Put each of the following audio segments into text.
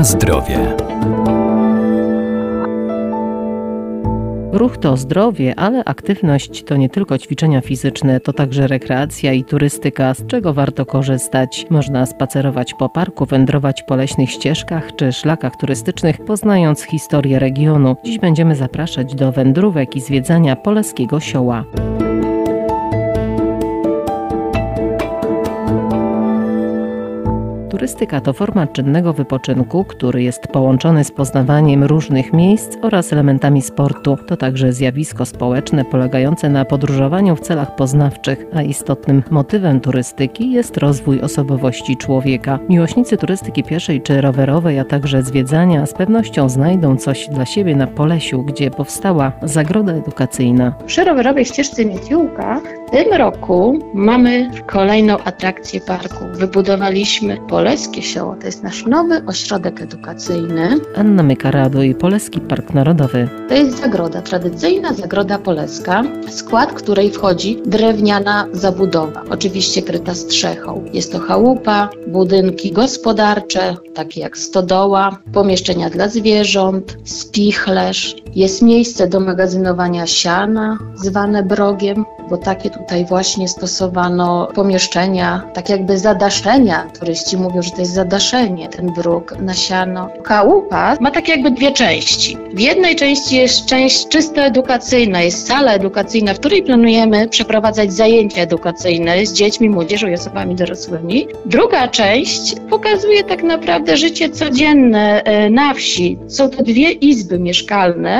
Na zdrowie. Ruch to zdrowie, ale aktywność to nie tylko ćwiczenia fizyczne, to także rekreacja i turystyka, z czego warto korzystać. Można spacerować po parku, wędrować po leśnych ścieżkach czy szlakach turystycznych, poznając historię regionu. Dziś będziemy zapraszać do wędrówek i zwiedzania Poleskiego Sioła. Turystyka to forma czynnego wypoczynku, który jest połączony z poznawaniem różnych miejsc oraz elementami sportu. To także zjawisko społeczne polegające na podróżowaniu w celach poznawczych, a istotnym motywem turystyki jest rozwój osobowości człowieka. Miłośnicy turystyki pieszej czy rowerowej, a także zwiedzania z pewnością znajdą coś dla siebie na Polesiu, gdzie powstała zagroda edukacyjna. Przy rowerowej ścieżce Mieciłka w tym roku mamy kolejną atrakcję parku. Wybudowaliśmy Polskie Sioło. To jest nasz nowy ośrodek edukacyjny. Anna Mykarado i Poleski Park Narodowy. To jest zagroda, tradycyjna zagroda poleska, w skład której wchodzi drewniana zabudowa, oczywiście kryta strzechą. Jest to chałupa, budynki gospodarcze, takie jak stodoła, pomieszczenia dla zwierząt, spichlerz. Jest miejsce do magazynowania siana, zwane brogiem, bo takie tutaj właśnie stosowano pomieszczenia, tak jakby zadaszenia. Turyści mówią, że to jest zadaszenie, ten bruk na siano. Chałupa ma tak jakby dwie części. W jednej części jest część czysto edukacyjna, jest sala edukacyjna, w której planujemy przeprowadzać zajęcia edukacyjne z dziećmi, młodzieżą i osobami dorosłymi. Druga część pokazuje tak naprawdę życie codzienne e, na wsi. Są to dwie izby mieszkalne,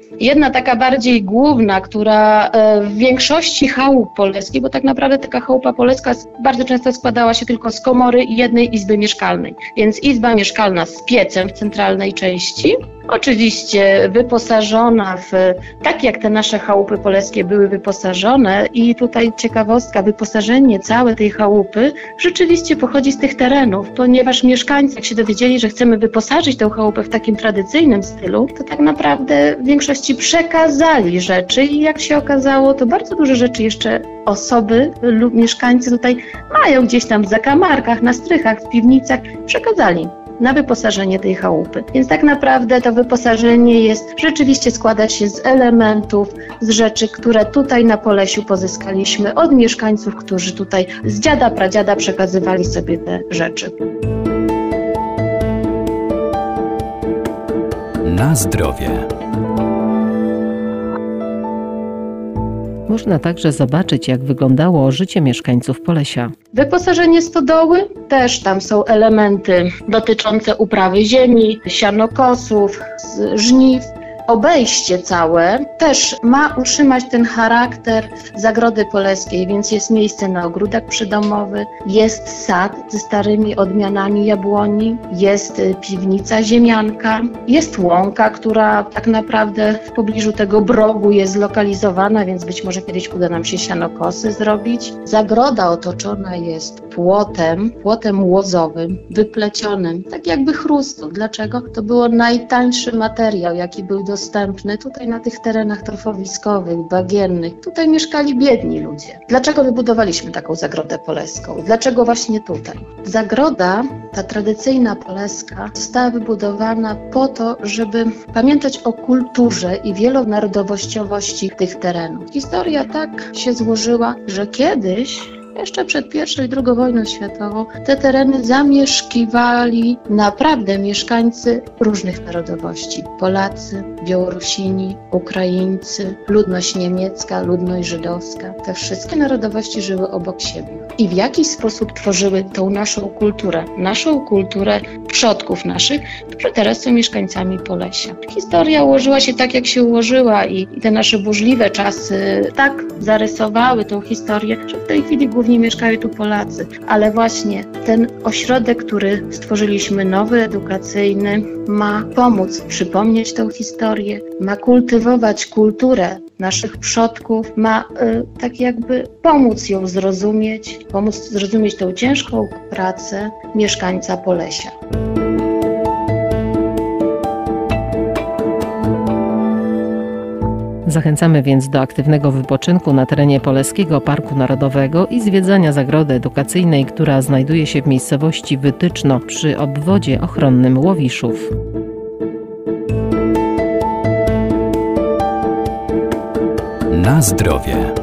Jedna taka bardziej główna, która e, w większości chałup poleskich, bo tak naprawdę taka chałupa poleska bardzo często składała się tylko z komory i jednej izby mieszkalnej. Więc izba mieszkalna z piecem w centralnej części, Oczywiście wyposażona w, tak jak te nasze chałupy polskie były wyposażone i tutaj ciekawostka, wyposażenie całej tej chałupy rzeczywiście pochodzi z tych terenów, ponieważ mieszkańcy jak się dowiedzieli, że chcemy wyposażyć tę chałupę w takim tradycyjnym stylu, to tak naprawdę w większości przekazali rzeczy i jak się okazało, to bardzo dużo rzeczy jeszcze osoby lub mieszkańcy tutaj mają gdzieś tam w zakamarkach, na strychach, w piwnicach, przekazali na wyposażenie tej chałupy. Więc tak naprawdę to wyposażenie jest rzeczywiście składać się z elementów, z rzeczy, które tutaj na Polesiu pozyskaliśmy od mieszkańców, którzy tutaj z dziada, pradziada przekazywali sobie te rzeczy. Na zdrowie. Można także zobaczyć, jak wyglądało życie mieszkańców Polesia. Wyposażenie stodoły, też tam są elementy dotyczące uprawy ziemi, sianokosów, żniw, obejście całe też ma utrzymać ten charakter Zagrody Poleskiej, więc jest miejsce na ogródek przydomowy, jest sad ze starymi odmianami jabłoni, jest y, piwnica ziemianka, jest łąka, która tak naprawdę w pobliżu tego brogu jest zlokalizowana, więc być może kiedyś uda nam się sianokosy zrobić. Zagroda otoczona jest płotem, płotem łozowym, wyplecionym, tak jakby chrustu. Dlaczego? To było najtańszy materiał, jaki był dostępny tutaj na tych terenach torfowiskowych, bagiennych. Tutaj mieszkali biedni ludzie. Dlaczego wybudowaliśmy taką zagrodę poleską? Dlaczego właśnie tutaj? Zagroda, ta tradycyjna poleska, została wybudowana po to, żeby pamiętać o kulturze i wielonarodowościowości tych terenów. Historia tak się złożyła, że kiedyś jeszcze przed I i II wojną światową te tereny zamieszkiwali naprawdę mieszkańcy różnych narodowości. Polacy, Białorusini, Ukraińcy, ludność niemiecka, ludność żydowska. Te wszystkie narodowości żyły obok siebie. I w jakiś sposób tworzyły tą naszą kulturę, naszą kulturę przodków naszych, którzy teraz są mieszkańcami Polesia. Historia ułożyła się tak, jak się ułożyła i, i te nasze burzliwe czasy tak zarysowały tą historię, że w tej chwili głównie mieszkają tu Polacy. Ale właśnie ten ośrodek, który stworzyliśmy, nowy, edukacyjny, ma pomóc przypomnieć tę historię, ma kultywować kulturę naszych przodków, ma y, tak jakby pomóc ją zrozumieć, pomóc zrozumieć tą ciężką pracę mieszkańca Polesia. Zachęcamy więc do aktywnego wypoczynku na terenie Poleskiego Parku Narodowego i zwiedzania zagrody edukacyjnej, która znajduje się w miejscowości Wytyczno przy obwodzie ochronnym Łowiszów. Na zdrowie.